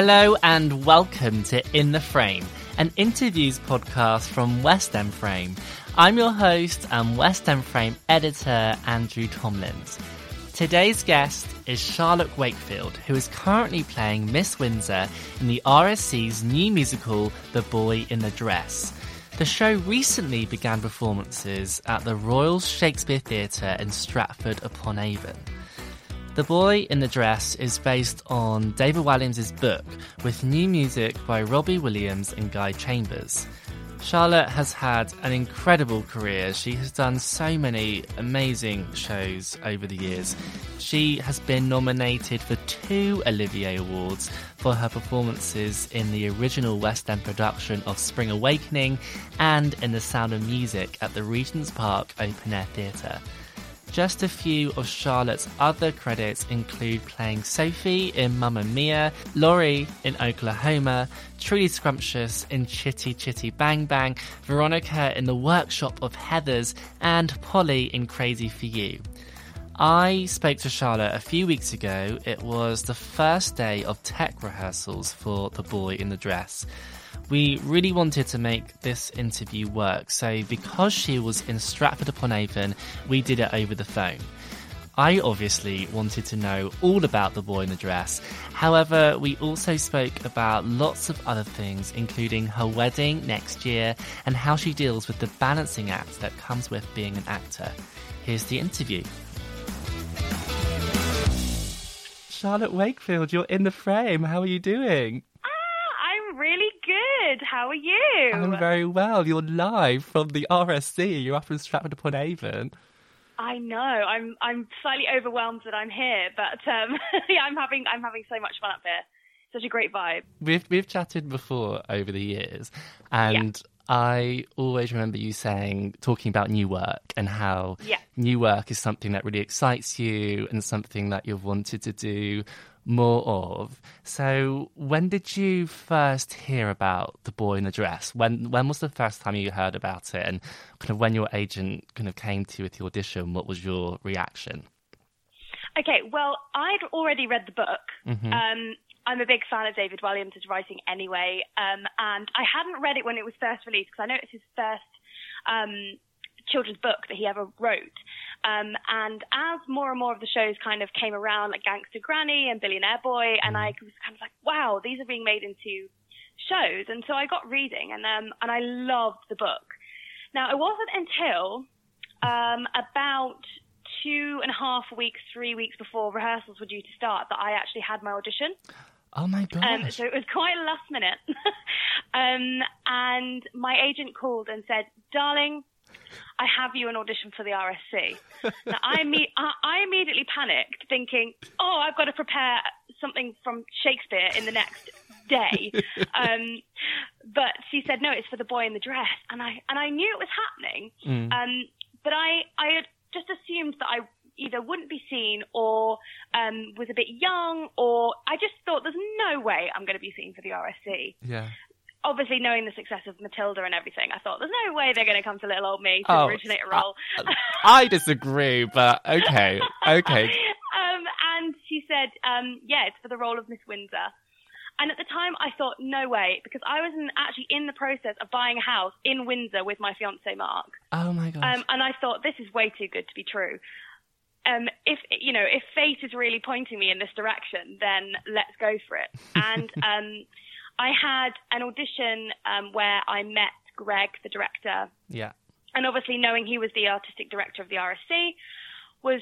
Hello and welcome to In the Frame, an interviews podcast from West End Frame. I'm your host and West End Frame editor Andrew Tomlins. Today's guest is Charlotte Wakefield, who is currently playing Miss Windsor in the RSC's new musical The Boy in the Dress. The show recently began performances at the Royal Shakespeare Theatre in Stratford upon Avon. The Boy in the Dress is based on David Walliams' book with new music by Robbie Williams and Guy Chambers. Charlotte has had an incredible career. She has done so many amazing shows over the years. She has been nominated for two Olivier Awards for her performances in the original West End production of Spring Awakening and in The Sound of Music at the Regent's Park Open Air Theatre. Just a few of Charlotte's other credits include playing Sophie in Mamma Mia, Laurey in Oklahoma, Trudy Scrumptious in Chitty Chitty Bang Bang, Veronica in The Workshop of Heathers, and Polly in Crazy for You. I spoke to Charlotte a few weeks ago. It was the first day of tech rehearsals for The Boy in the Dress. We really wanted to make this interview work, so because she was in Stratford upon Avon, we did it over the phone. I obviously wanted to know all about the boy in the dress. However, we also spoke about lots of other things, including her wedding next year and how she deals with the balancing act that comes with being an actor. Here's the interview. Charlotte Wakefield, you're in the frame. How are you doing? Really good. How are you? I'm very well. You're live from the RSC. You're up in Stratford upon Avon. I know. I'm I'm slightly overwhelmed that I'm here, but um, yeah, I'm having I'm having so much fun up here. Such a great vibe. We've we've chatted before over the years, and yeah. I always remember you saying talking about new work and how yeah. new work is something that really excites you and something that you've wanted to do more of. So, when did you first hear about the boy in the dress? When when was the first time you heard about it, and kind of when your agent kind of came to you with the audition? What was your reaction? Okay, well, I'd already read the book. Mm-hmm. Um, I'm a big fan of David Walliams' writing anyway, um, and I hadn't read it when it was first released because I know it's his first um, children's book that he ever wrote. Um, and as more and more of the shows kind of came around, like Gangster Granny and Billionaire Boy, and I was kind of like, wow, these are being made into shows. And so I got reading, and um, and I loved the book. Now it wasn't until um, about two and a half weeks, three weeks before rehearsals were due to start that I actually had my audition. Oh my god! Um, so it was quite last minute. um, and my agent called and said, "Darling, I have you an audition for the RSC. now, I, me- I, I immediately panicked, thinking, oh, I've got to prepare something from Shakespeare in the next day. Um, but she said, no, it's for the boy in the dress, and I and I knew it was happening. Mm. Um, but I I had just assumed that I either wouldn't be seen or um, was a bit young, or I just thought there's no way I'm going to be seen for the RSC. Yeah obviously knowing the success of Matilda and everything, I thought there's no way they're going to come to little old me to oh, originate a role. I, I disagree, but okay, okay. um, and she said, um, yeah, it's for the role of Miss Windsor. And at the time, I thought, no way, because I was in, actually in the process of buying a house in Windsor with my fiance Mark. Oh my gosh! Um, and I thought this is way too good to be true. Um, if you know, if fate is really pointing me in this direction, then let's go for it. And um, I had an audition um, where I met Greg, the director. Yeah. And obviously, knowing he was the artistic director of the RSC, was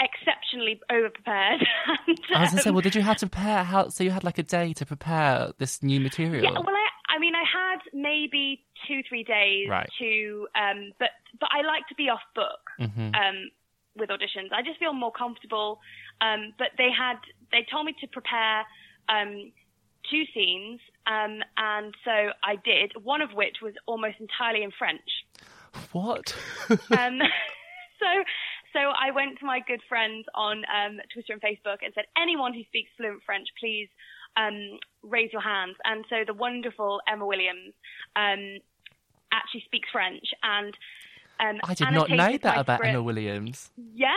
exceptionally over prepared. I was gonna say, well, did you have to prepare? How? So you had like a day to prepare this new material? Yeah. Well, I, I mean, I had maybe two, three days right. to, um, but but I like to be off book mm-hmm. um, with auditions. I just feel more comfortable. Um, but they had, they told me to prepare. Two scenes, um, and so I did. One of which was almost entirely in French. What? um, so, so I went to my good friends on um, Twitter and Facebook and said, anyone who speaks fluent French, please um, raise your hands. And so the wonderful Emma Williams um, actually speaks French, and um, I did not know that about script. Emma Williams. Yes,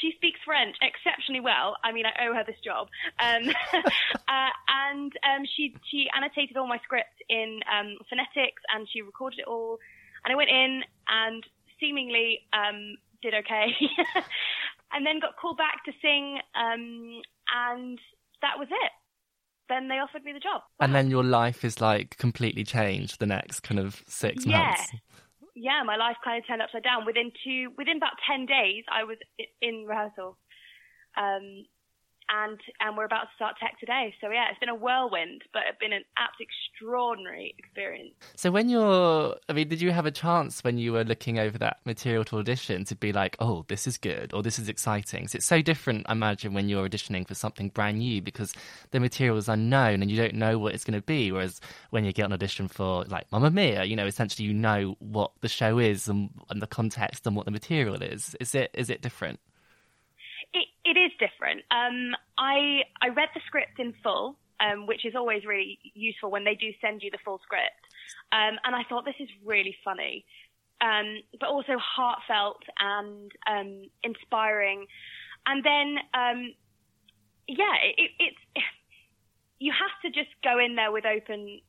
she speaks French exceptionally well. I mean, I owe her this job. Um, uh, and um, she she annotated all my script in um, phonetics, and she recorded it all. And I went in and seemingly um, did okay, and then got called back to sing, um, and that was it. Then they offered me the job. And then your life is like completely changed the next kind of six yeah. months. Yeah, my life kind of turned upside down. Within two, within about ten days, I was in rehearsal. Um, and and we're about to start tech today. So yeah, it's been a whirlwind, but it's been an absolutely extraordinary experience. So when you're, I mean, did you have a chance when you were looking over that material to audition to be like, oh, this is good or this is exciting? So it's so different, I imagine, when you're auditioning for something brand new because the material is unknown and you don't know what it's going to be. Whereas when you get an audition for like Mamma Mia, you know, essentially you know what the show is and, and the context and what the material is. Is it is it different? It, is different. Um, I I read the script in full, um, which is always really useful when they do send you the full script. Um, and I thought this is really funny, um, but also heartfelt and um, inspiring. And then, um, yeah, it, it's you have to just go in there with open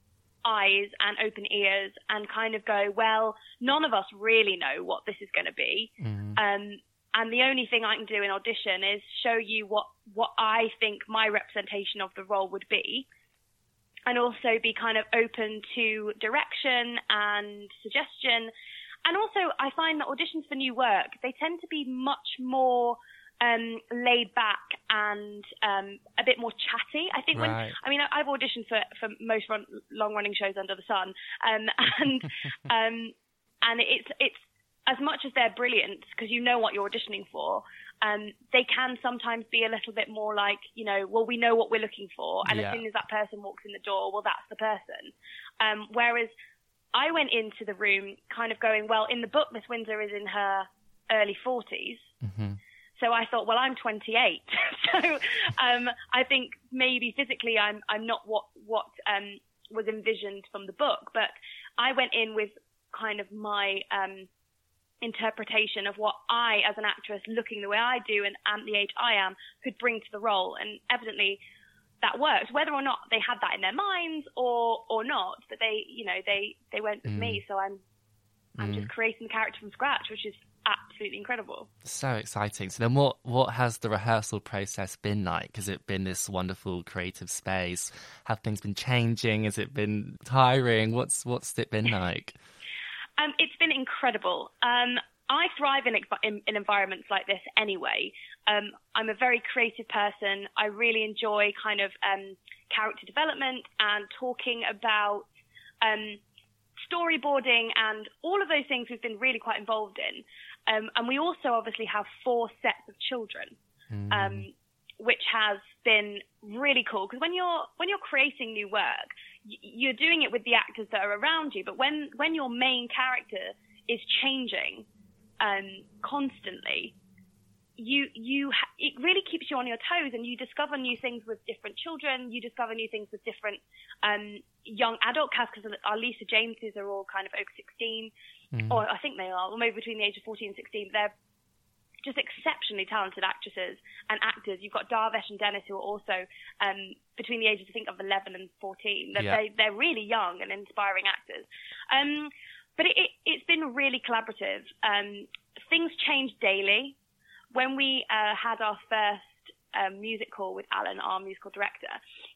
eyes and open ears and kind of go, well, none of us really know what this is going to be. Mm. Um, and the only thing I can do in audition is show you what what I think my representation of the role would be, and also be kind of open to direction and suggestion. And also, I find that auditions for new work they tend to be much more um, laid back and um, a bit more chatty. I think when. I mean I've auditioned for for most run, long running shows under the sun, um, and um, and it's it's as much as they're brilliant because you know what you're auditioning for, um, they can sometimes be a little bit more like, you know, well, we know what we're looking for, and yeah. as soon as that person walks in the door, well, that's the person. Um, whereas I went into the room kind of going, well, in the book, Miss Windsor is in her early 40s. Mm-hmm. So I thought, well, I'm 28. so um, I think maybe physically I'm I'm not what what um, was envisioned from the book, but I went in with kind of my um, interpretation of what I, as an actress, looking the way I do and at the age I am, could bring to the role. And evidently, that worked. Whether or not they had that in their minds or or not, but they, you know, they they went with mm. me. So I'm I'm mm. just creating the character from scratch, which is absolutely incredible. So exciting. So then, what what has the rehearsal process been like? Has it been this wonderful creative space? Have things been changing? Has it been tiring? What's what's it been like? Um, it's been incredible. Um, I thrive in, in, in, environments like this anyway. Um, I'm a very creative person. I really enjoy kind of um, character development and talking about um, storyboarding and all of those things we've been really quite involved in. Um, and we also obviously have four sets of children, mm. which has been really cool because when you're when you're creating new work, you're doing it with the actors that are around you. But when when your main character is changing um, constantly, you you it really keeps you on your toes, and you discover new things with different children. You discover new things with different um, young adult cast because our Lisa Jameses are all kind of over 16, mm. or I think they are, or maybe between the age of 14 and 16. They're just exceptionally talented actresses and actors. You've got Darvesh and Dennis who are also um, between the ages, I think, of 11 and 14. They're, yeah. they, they're really young and inspiring actors. Um, but it, it, has been really collaborative. Um, things change daily. When we uh, had our first um, music call with Alan, our musical director,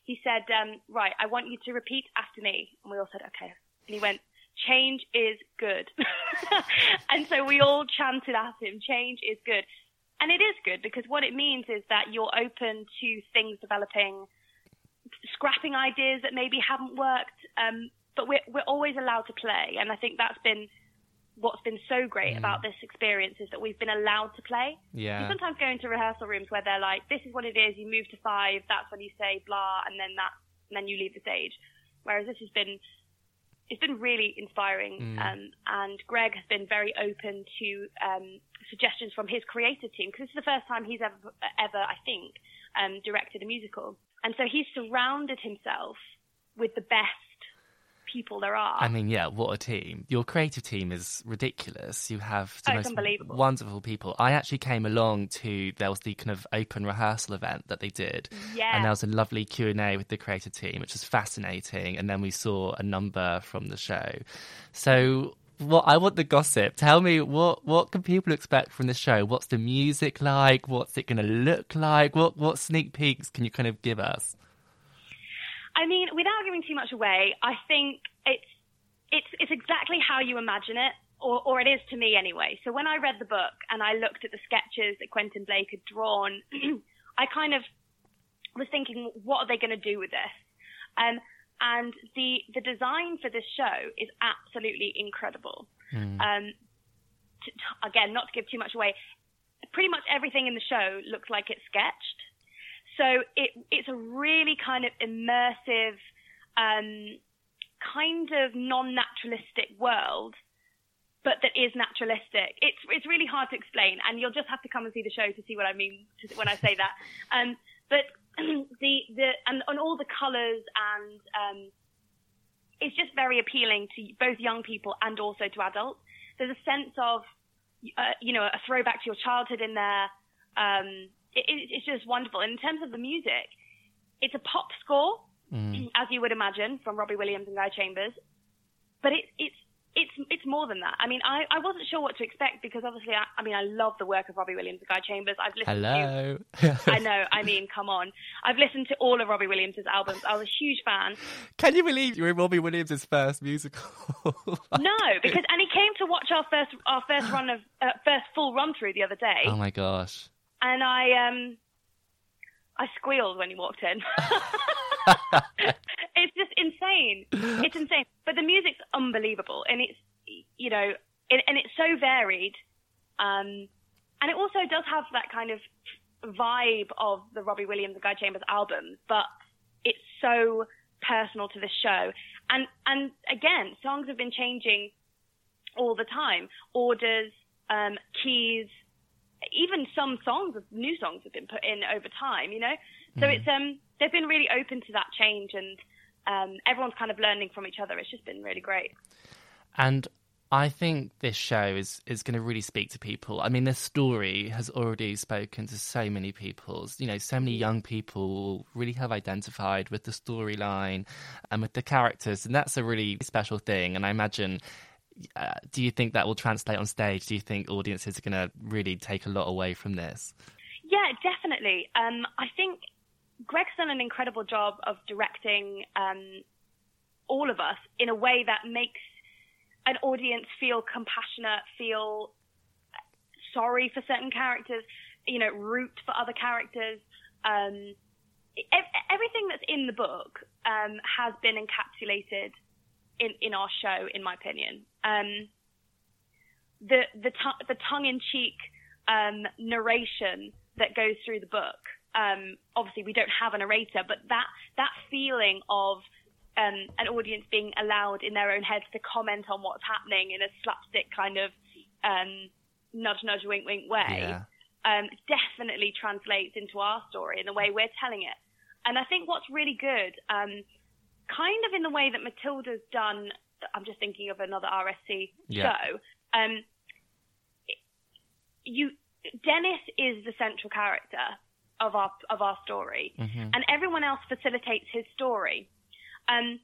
he said, um, Right, I want you to repeat after me. And we all said, Okay. And he went, change is good. and so we all chanted at him, change is good. And it is good because what it means is that you're open to things developing, scrapping ideas that maybe haven't worked, um, but we're, we're always allowed to play. And I think that's been what's been so great mm. about this experience is that we've been allowed to play. Yeah. You sometimes go into rehearsal rooms where they're like, this is what it is, you move to five, that's when you say blah, and then that, and then you leave the stage. Whereas this has been it's been really inspiring. Mm. Um, and Greg has been very open to um, suggestions from his creative team because this is the first time he's ever, ever I think, um, directed a musical. And so he's surrounded himself with the best people there are. I mean, yeah, what a team. Your creative team is ridiculous. You have the oh, most wonderful people. I actually came along to, there was the kind of open rehearsal event that they did. Yeah. And there was a lovely Q&A with the creative team, which was fascinating. And then we saw a number from the show. So what I want the gossip. Tell me what what can people expect from the show? What's the music like? What's it going to look like? What what sneak peeks can you kind of give us? I mean, without giving too much away, I think it's it's it's exactly how you imagine it, or or it is to me anyway. So when I read the book and I looked at the sketches that Quentin Blake had drawn, I kind of was thinking, what are they going to do with this? Um, and the the design for this show is absolutely incredible. Mm. Um, to, again, not to give too much away, pretty much everything in the show looks like it's sketched. So it it's a really kind of immersive, um, kind of non-naturalistic world, but that is naturalistic. It's it's really hard to explain, and you'll just have to come and see the show to see what I mean to, when I say that. Um, but the the and, and all the colours and um, it's just very appealing to both young people and also to adults. There's a sense of uh, you know a throwback to your childhood in there. Um, it, it's just wonderful. And in terms of the music, it's a pop score, mm. as you would imagine, from Robbie Williams and Guy Chambers. But it, it's it's it's more than that. I mean, I, I wasn't sure what to expect because obviously, I, I mean, I love the work of Robbie Williams and Guy Chambers. I've listened Hello. to. I know. I mean, come on. I've listened to all of Robbie Williams's albums. I was a huge fan. Can you believe you were in Robbie Williams's first musical? no, because and he came to watch our first our first run of uh, first full run through the other day. Oh my gosh! And I um, I squealed when he walked in. it's just insane. It's insane. But the music's unbelievable, and it's you know, it, and it's so varied. Um, and it also does have that kind of vibe of the Robbie Williams and Guy Chambers albums, but it's so personal to the show. And and again, songs have been changing all the time. Orders, um, keys, even some songs, new songs have been put in over time. You know, so mm. it's um they've been really open to that change, and um, everyone's kind of learning from each other. It's just been really great. And I think this show is is going to really speak to people. I mean, this story has already spoken to so many people. You know, so many young people really have identified with the storyline and with the characters, and that's a really special thing. And I imagine. Uh, do you think that will translate on stage? Do you think audiences are going to really take a lot away from this? Yeah, definitely. Um, I think Greg's done an incredible job of directing um, all of us in a way that makes an audience feel compassionate, feel sorry for certain characters, you know, root for other characters. Um, everything that's in the book um, has been encapsulated in, in our show, in my opinion. Um, the the, the tongue in cheek um, narration that goes through the book. Um, obviously, we don't have a narrator, but that that feeling of um, an audience being allowed in their own heads to comment on what's happening in a slapstick kind of um, nudge, nudge, wink, wink way, yeah. um, definitely translates into our story in the way we're telling it. And I think what's really good, um, kind of in the way that Matilda's done, I'm just thinking of another RSC yeah. show. Um, you, Dennis is the central character of our of our story, mm-hmm. and everyone else facilitates his story um,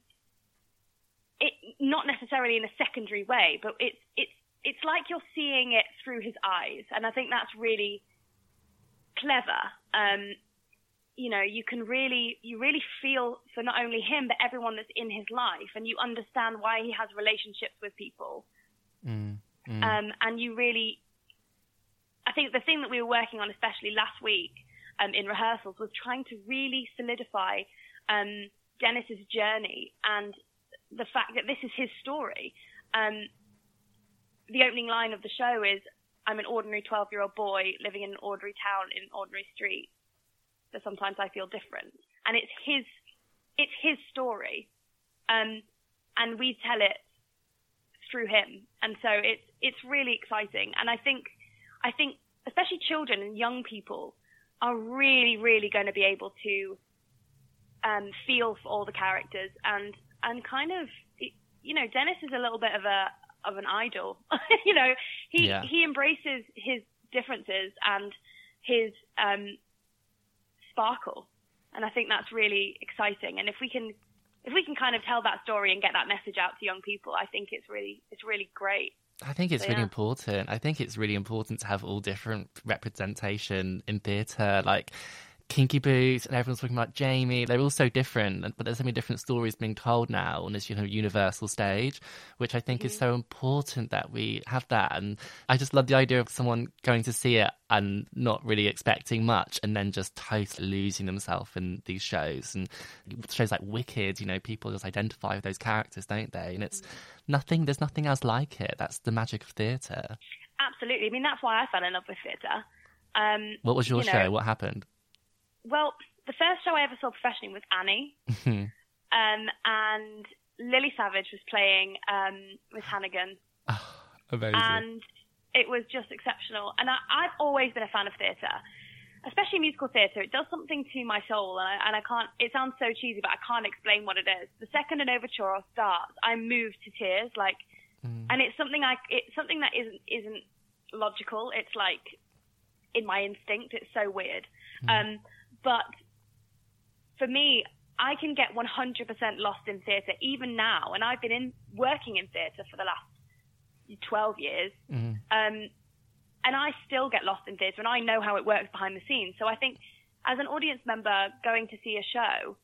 it not necessarily in a secondary way, but it's it's it's like you're seeing it through his eyes, and I think that's really clever. Um, you know, you can really you really feel for not only him but everyone that's in his life, and you understand why he has relationships with people. Mm, mm. Um, and you really, I think the thing that we were working on, especially last week um, in rehearsals, was trying to really solidify um, Dennis's journey and the fact that this is his story. Um, the opening line of the show is, "I'm an ordinary 12 year old boy living in an ordinary town in an ordinary street, but sometimes I feel different." And it's his, it's his story, um, and we tell it through him, and so it's it's really exciting. And I think, I think especially children and young people are really, really going to be able to um, feel for all the characters and and kind of, you know, Dennis is a little bit of a of an idol. you know, he yeah. he embraces his differences and his um, sparkle, and I think that's really exciting. And if we can if we can kind of tell that story and get that message out to young people, I think it's really it's really great. I think it's so, really yeah. important. I think it's really important to have all different representation in theatre. Like Kinky Boots and everyone's talking about Jamie. They're all so different, but there's so many different stories being told now on this you know universal stage, which I think mm-hmm. is so important that we have that. And I just love the idea of someone going to see it and not really expecting much, and then just totally losing themselves in these shows and shows like Wicked. You know, people just identify with those characters, don't they? And it's mm-hmm. nothing. There's nothing else like it. That's the magic of theatre. Absolutely. I mean, that's why I fell in love with theatre. Um, what was your you know, show? What happened? Well, the first show I ever saw professionally was Annie, mm-hmm. um, and Lily Savage was playing um, Miss Hannigan. Oh, amazing. And it was just exceptional. And I, have always been a fan of theatre, especially musical theatre. It does something to my soul, and I, and I can't. It sounds so cheesy, but I can't explain what it is. The second an overture starts, I'm moved to tears. Like, mm. and it's something I. It's something that isn't isn't logical. It's like in my instinct. It's so weird. Mm. Um, but for me, I can get 100% lost in theatre even now, and I've been in working in theatre for the last 12 years, mm-hmm. um, and I still get lost in theatre, and I know how it works behind the scenes. So I think, as an audience member going to see a show,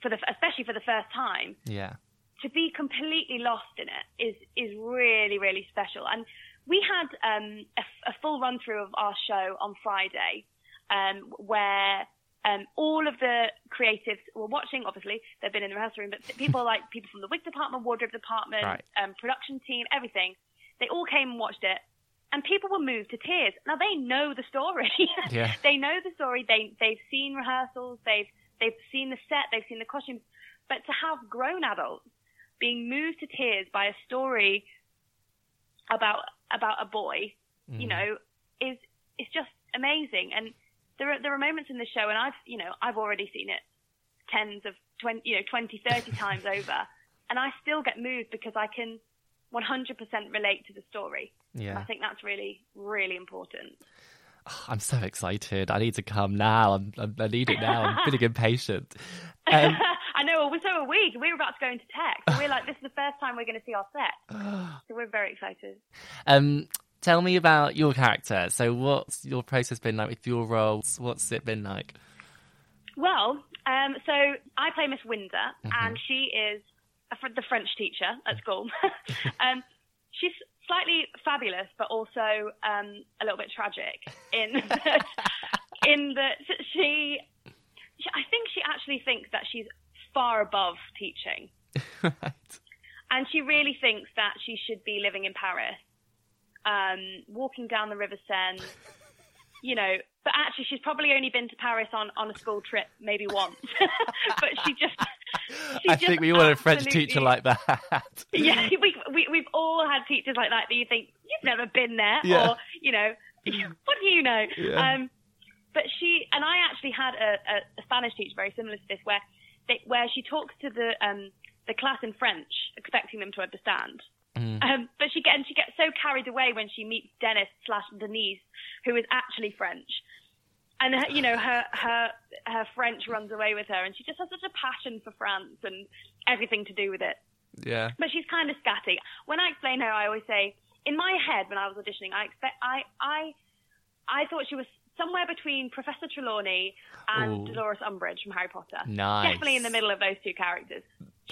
for the especially for the first time, yeah, to be completely lost in it is is really really special. And we had um, a, a full run through of our show on Friday um, where um, all of the creatives were watching. Obviously, they've been in the rehearsal room, but people like people from the wig department, wardrobe department, right. um, production team, everything. They all came and watched it, and people were moved to tears. Now they know the story. yeah. they know the story. They they've seen rehearsals. They've they've seen the set. They've seen the costumes. But to have grown adults being moved to tears by a story about about a boy, mm. you know, is is just amazing. And there are there are moments in the show, and I've you know I've already seen it tens of 20, you know 20, 30 times over, and I still get moved because I can 100% relate to the story. Yeah, I think that's really really important. Oh, I'm so excited. I need to come now. I'm, I'm, i need it now. I'm feeling impatient. Um, I know. Well, so are we. We were about to go into tech. So we're like, this is the first time we're going to see our set. so we're very excited. Um, tell me about your character. So, what's your process been like with your role? What's it been like? Well, um, so I play Miss Windsor, mm-hmm. and she is a, the French teacher at school. um, she's slightly fabulous, but also um, a little bit tragic in that, in that she, she, I think she actually thinks that she's far above teaching. right. And she really thinks that she should be living in Paris um, walking down the River Seine, you know, but actually she's probably only been to Paris on, on a school trip maybe once. but she just. She I just think we want a French teacher like that. yeah, we, we, we've all had teachers like that that you think, you've never been there, yeah. or, you know, what do you know? Yeah. Um, but she, and I actually had a, a, a Spanish teacher very similar to this, where they, where she talks to the um, the class in French, expecting them to understand. Mm. Um, but she get, and she gets so carried away when she meets Dennis slash Denise, who is actually French. And her, you know her her her French runs away with her, and she just has such a passion for France and everything to do with it. Yeah. But she's kind of scatty. When I explain her, I always say, in my head, when I was auditioning, I expect I I I thought she was somewhere between Professor Trelawney and Ooh. Dolores Umbridge from Harry Potter. Nice. Definitely in the middle of those two characters.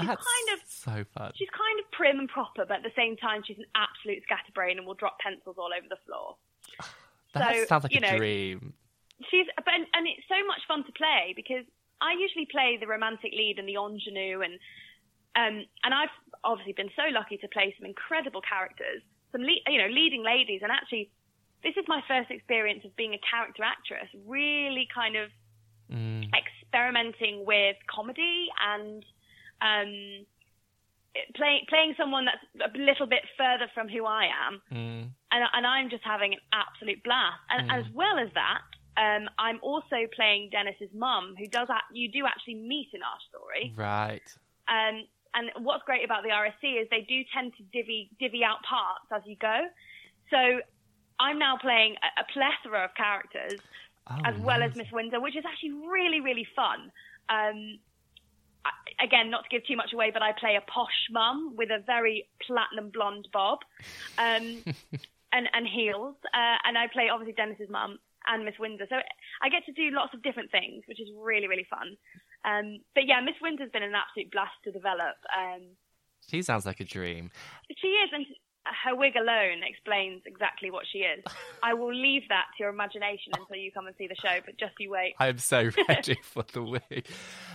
She's That's kind of so fun. She's kind of prim and proper, but at the same time, she's an absolute scatterbrain and will drop pencils all over the floor. that so, sounds like a know, dream. She's, but and it's so much fun to play because I usually play the romantic lead and the ingenue, and um, and I've obviously been so lucky to play some incredible characters, some le- you know leading ladies, and actually this is my first experience of being a character actress, really kind of mm. experimenting with comedy and um, play, playing someone that's a little bit further from who I am, mm. and, and, I'm just having an absolute blast. And mm. as well as that, um, I'm also playing Dennis's mum, who does you do actually meet in our story, right? Um, and what's great about the RSC is they do tend to divvy divvy out parts as you go. So I'm now playing a, a plethora of characters oh, as well nice. as Miss Windsor, which is actually really really fun. Um, again, not to give too much away, but I play a posh mum with a very platinum blonde bob, um, and and heels, uh, and I play obviously Dennis's mum and Miss Windsor. So I get to do lots of different things, which is really really fun. Um, but yeah, Miss Windsor's been an absolute blast to develop. Um, she sounds like a dream. She is, and her wig alone explains exactly what she is. I will leave that to your imagination until you come and see the show, but just you wait. I am so ready for the wig.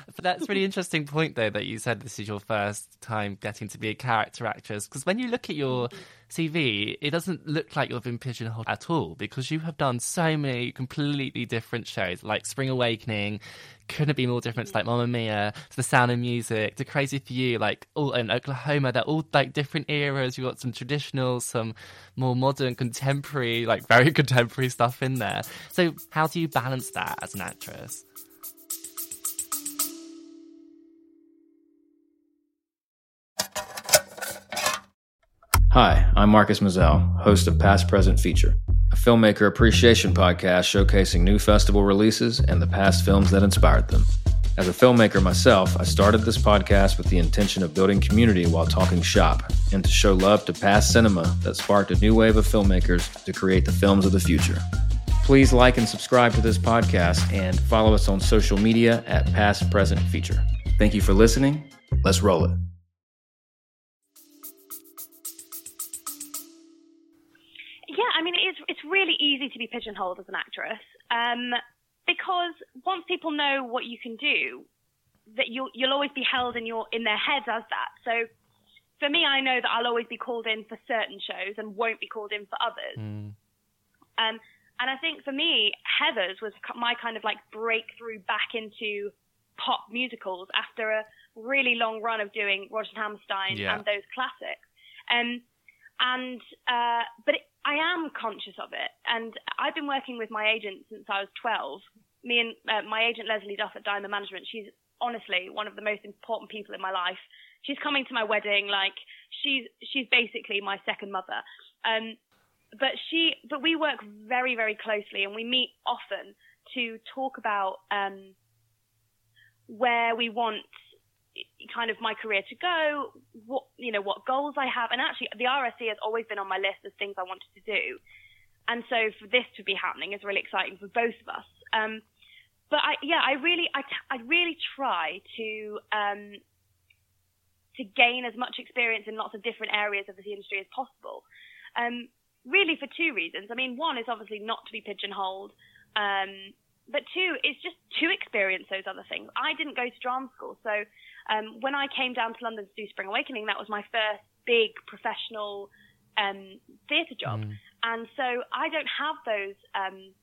But that's a really interesting point, though, that you said this is your first time getting to be a character actress. Because when you look at your CV, it doesn't look like you've been pigeonholed at all because you have done so many completely different shows, like Spring Awakening, couldn't be more different to like Mamma Mia, to The Sound of Music, to Crazy for You, like all in Oklahoma. They're all like different eras. You've got some traditional, some more modern, contemporary, like very contemporary stuff in there. So how do you balance that as an actress? Hi, I'm Marcus Mizelle, host of Past Present Feature a filmmaker appreciation podcast showcasing new festival releases and the past films that inspired them. As a filmmaker myself, I started this podcast with the intention of building community while talking shop and to show love to past cinema that sparked a new wave of filmmakers to create the films of the future. Please like and subscribe to this podcast and follow us on social media at Past Present Feature. Thank you for listening. Let's roll it. Really easy to be pigeonholed as an actress um, because once people know what you can do, that you'll you'll always be held in your in their heads as that. So for me, I know that I'll always be called in for certain shows and won't be called in for others. Mm. Um, and I think for me, Heathers was my kind of like breakthrough back into pop musicals after a really long run of doing Rodgers and Hammerstein yeah. and those classics. Um, and uh, but it, I am conscious of it, and I've been working with my agent since I was 12. Me and uh, my agent Leslie Duff at Diamond Management. She's honestly one of the most important people in my life. She's coming to my wedding, like she's she's basically my second mother. Um, but she, but we work very very closely, and we meet often to talk about um, where we want kind of my career to go, what you know, what goals I have, and actually the RSC has always been on my list as things I wanted to do, and so for this to be happening is really exciting for both of us. Um, but I, yeah, I really, I, I really try to um, to gain as much experience in lots of different areas of the industry as possible. Um, really, for two reasons. I mean, one is obviously not to be pigeonholed. Um, but two, is just to experience those other things. I didn't go to drama school, so um, when I came down to London to do Spring Awakening, that was my first big professional um, theatre job, mm. and so I don't have those um,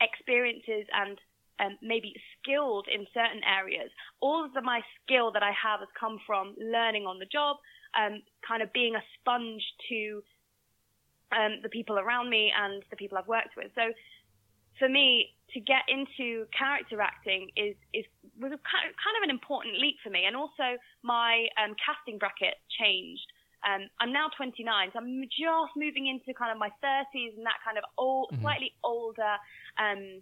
experiences and um, maybe skilled in certain areas. All of the, my skill that I have has come from learning on the job, um, kind of being a sponge to um, the people around me and the people I've worked with. So for me, to get into character acting is is was a, kind of an important leap for me, and also my um, casting bracket changed. Um, I'm now 29, so I'm just moving into kind of my 30s, and that kind of old, mm-hmm. slightly older um,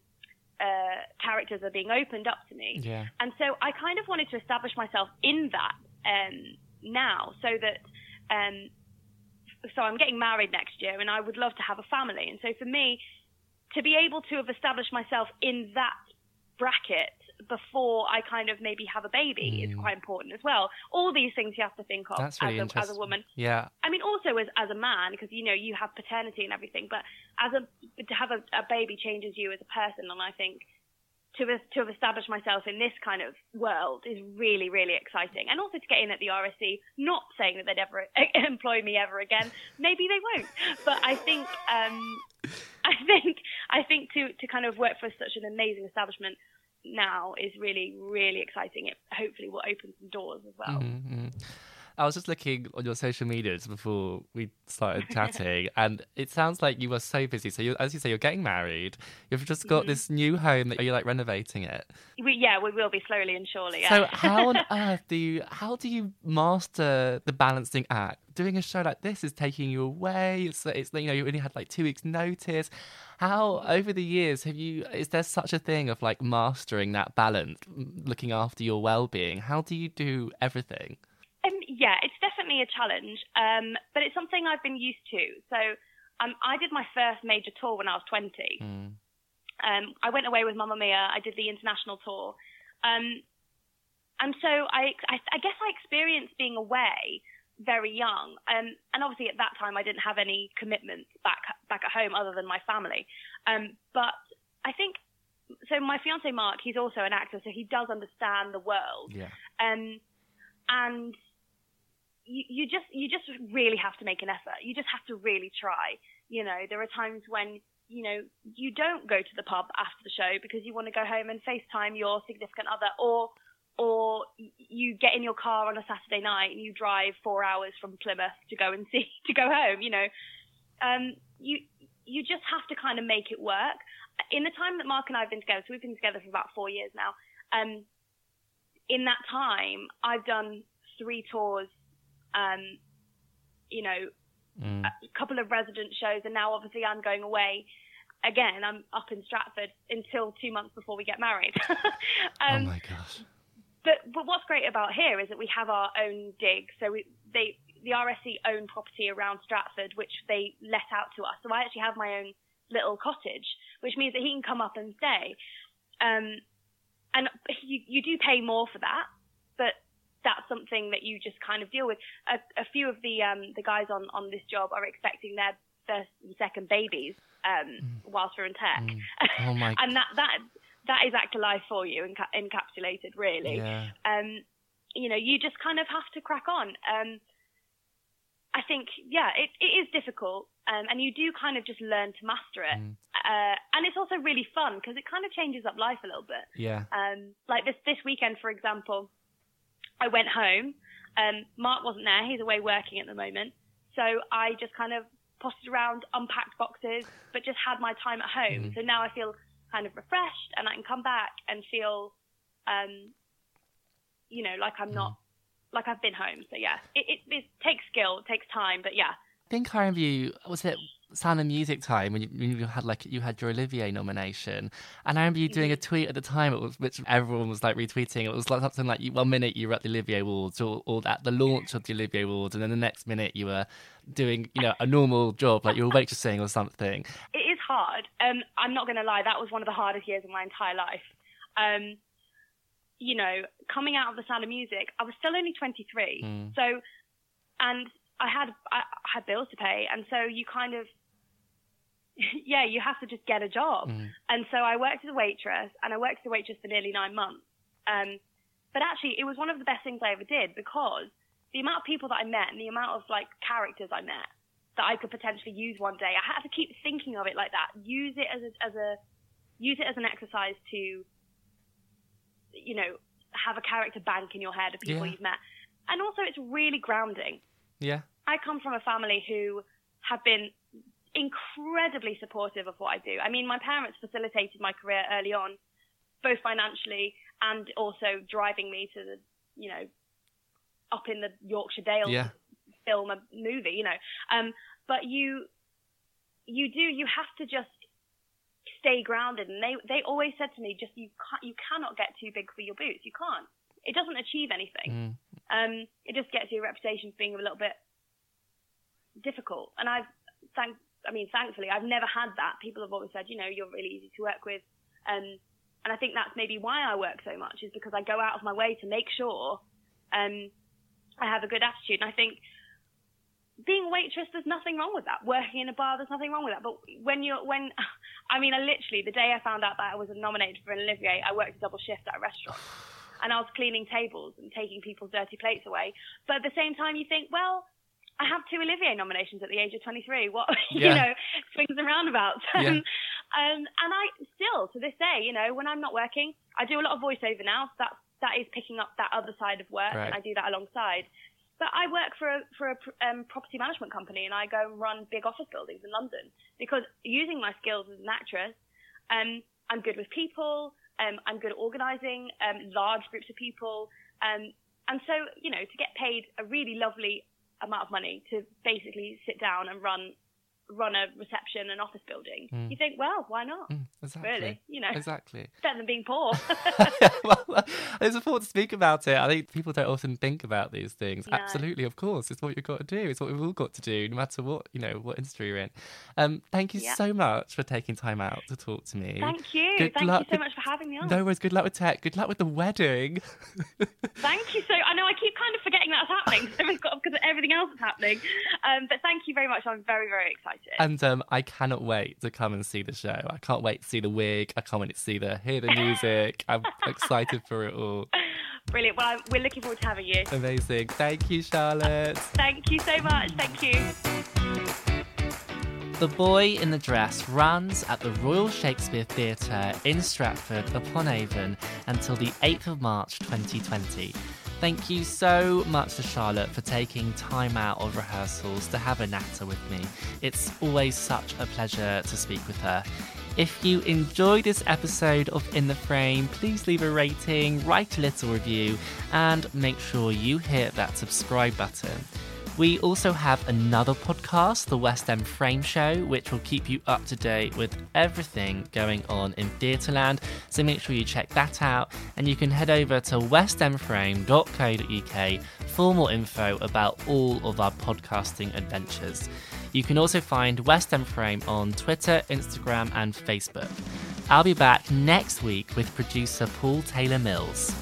uh, characters are being opened up to me. Yeah. And so I kind of wanted to establish myself in that um, now, so that. Um, so I'm getting married next year, and I would love to have a family. And so for me, to be able to have established myself in that bracket before I kind of maybe have a baby mm. is quite important as well. All these things you have to think of really as, a, as a woman. Yeah. I mean, also as as a man because you know you have paternity and everything, but as a to have a, a baby changes you as a person, and I think to have, to have established myself in this kind of world is really really exciting, and also to get in at the RSC. Not saying that they'd ever employ me ever again. Maybe they won't, but I think. Um, I think I think to to kind of work for such an amazing establishment now is really really exciting. It hopefully will open some doors as well. Mm-hmm. I was just looking on your social medias before we started chatting, and it sounds like you were so busy. So, as you say, you're getting married. You've just got mm-hmm. this new home that you're like renovating it. We, yeah, we will be slowly and surely. Yeah. So, how on earth do you how do you master the balancing act? Doing a show like this is taking you away. It's, it's you know you only had like two weeks notice. How over the years have you? Is there such a thing of like mastering that balance, looking after your well being? How do you do everything? Um, yeah, it's definitely a challenge, um, but it's something I've been used to. So um, I did my first major tour when I was 20. Mm. Um, I went away with Mamma Mia. I did the international tour. Um, and so I, I, I, guess I experienced being away very young. Um, and obviously at that time I didn't have any commitments back, back at home other than my family. but I think, so my fiance Mark, he's also an actor, so he does understand the world. Yeah. and you, just you just really have to make an effort. You just have to really try. You know, there are times when you know you don't go to the pub after the show because you want to go home and FaceTime your significant other, or or you get in your car on a Saturday night and you drive four hours from Plymouth to go and see to go home. You know, um, you you just have to kind of make it work. In the time that Mark and I have been together, so we've been together for about four years now. Um, in that time, I've done three tours um, you know, mm. a couple of resident shows, and now obviously I'm going away. Again, I'm up in Stratford until two months before we get married. um, oh my gosh! But but what's great about here is that we have our own dig. So we they the RSC own property around Stratford, which they let out to us. So I actually have my own little cottage, which means that he can come up and stay. Um, and you, you do pay more for that, but that's something that you just kind of deal with. A, a few of the um, the guys on on this job are expecting their first and second babies um, mm. whilst we're in tech. Mm. Oh my! and that that that is actor life for you enca- encapsulated, really. Yeah. Um, you know, you just kind of have to crack on. Um, I think, yeah, it, it is difficult, um, and you do kind of just learn to master it. Mm. Uh, and it's also really fun because it kind of changes up life a little bit. Yeah. Um, like this this weekend, for example, I went home. Um, Mark wasn't there; he's away working at the moment. So I just kind of potted around, unpacked boxes, but just had my time at home. Mm. So now I feel kind of refreshed, and I can come back and feel, um, you know, like I'm not, mm. like I've been home. So yeah, it, it, it takes skill, it takes time, but yeah. I think I remember you. Was it Sound of Music time when you, when you, had like you had your Olivier nomination, and I remember you doing a mm-hmm. tweet at the time, it was, which everyone was like retweeting. It was like something like you, one minute you were at the Olivier Awards or, or at the launch of the Olivier Awards, and then the next minute you were doing you know a normal job like you were waitressing or something. It is hard. Um, I'm not going to lie, that was one of the hardest years of my entire life. Um, you know, coming out of the Sound of Music, I was still only 23, mm. so and I had I had bills to pay, and so you kind of yeah, you have to just get a job. Mm. And so I worked as a waitress, and I worked as a waitress for nearly nine months. Um, but actually, it was one of the best things I ever did because the amount of people that I met and the amount of like characters I met that I could potentially use one day, I had to keep thinking of it like that. Use it as a, as a use it as an exercise to, you know, have a character bank in your head of people yeah. you've met, and also it's really grounding. Yeah, I come from a family who have been incredibly supportive of what I do. I mean, my parents facilitated my career early on, both financially and also driving me to the, you know, up in the Yorkshire Dales yeah. film a movie, you know. Um, but you, you do, you have to just stay grounded. And they, they always said to me, just you can't, you cannot get too big for your boots. You can't. It doesn't achieve anything. Mm. Um, it just gets your reputation for being a little bit difficult. And I've, thank I mean, thankfully, I've never had that. People have always said, you know, you're really easy to work with. Um, and I think that's maybe why I work so much is because I go out of my way to make sure um, I have a good attitude. And I think being a waitress, there's nothing wrong with that. Working in a bar, there's nothing wrong with that. But when you're, when, I mean, I literally, the day I found out that I was nominated for an Olivier, I worked a double shift at a restaurant. And I was cleaning tables and taking people's dirty plates away. But at the same time, you think, well, I have two Olivier nominations at the age of 23. What yeah. you know, swings and roundabouts. Yeah. um, and I still to this day, you know, when I'm not working, I do a lot of voiceover now. So that that is picking up that other side of work, right. and I do that alongside. but I work for a for a um, property management company, and I go and run big office buildings in London because using my skills as an actress, um, I'm good with people. Um, I'm good at organising um, large groups of people, um, and so you know to get paid a really lovely amount of money to basically sit down and run run a reception and office building, mm. you think, well, why not? Mm, exactly. Really, you know, exactly. Better than being poor. well, it's important to speak about it. I think people don't often think about these things. No. Absolutely, of course, it's what you've got to do. It's what we've all got to do, no matter what you know, what industry you're in. Um, thank you yeah. so much for taking time out to talk to me. Thank you. Good thank luck. you so much for having me on. No worries. Good luck with tech. Good luck with the wedding. thank you so. I know I keep kind of forgetting that's happening because everything else is happening. Um, but thank you very much. I'm very very excited excited. And um, I cannot wait to come and see the show. I can't wait to see the wig. I can't wait to see the hear the music. I'm excited for it all. Brilliant. Well, I'm, we're looking forward to having you. Amazing. Thank you, Charlotte. Thank you so much. Thank you. The Boy in the Dress runs at the Royal Shakespeare Theatre in Stratford upon Avon until the 8th of March 2020. Thank you so much to Charlotte for taking time out of rehearsals to have a natter with me. It's always such a pleasure to speak with her. If you enjoyed this episode of In the Frame, please leave a rating, write a little review, and make sure you hit that subscribe button. We also have another podcast, the West End Frame Show, which will keep you up to date with everything going on in Theatreland. So make sure you check that out. And you can head over to westendframe.co.uk for more info about all of our podcasting adventures. You can also find West End Frame on Twitter, Instagram, and Facebook. I'll be back next week with producer Paul Taylor Mills.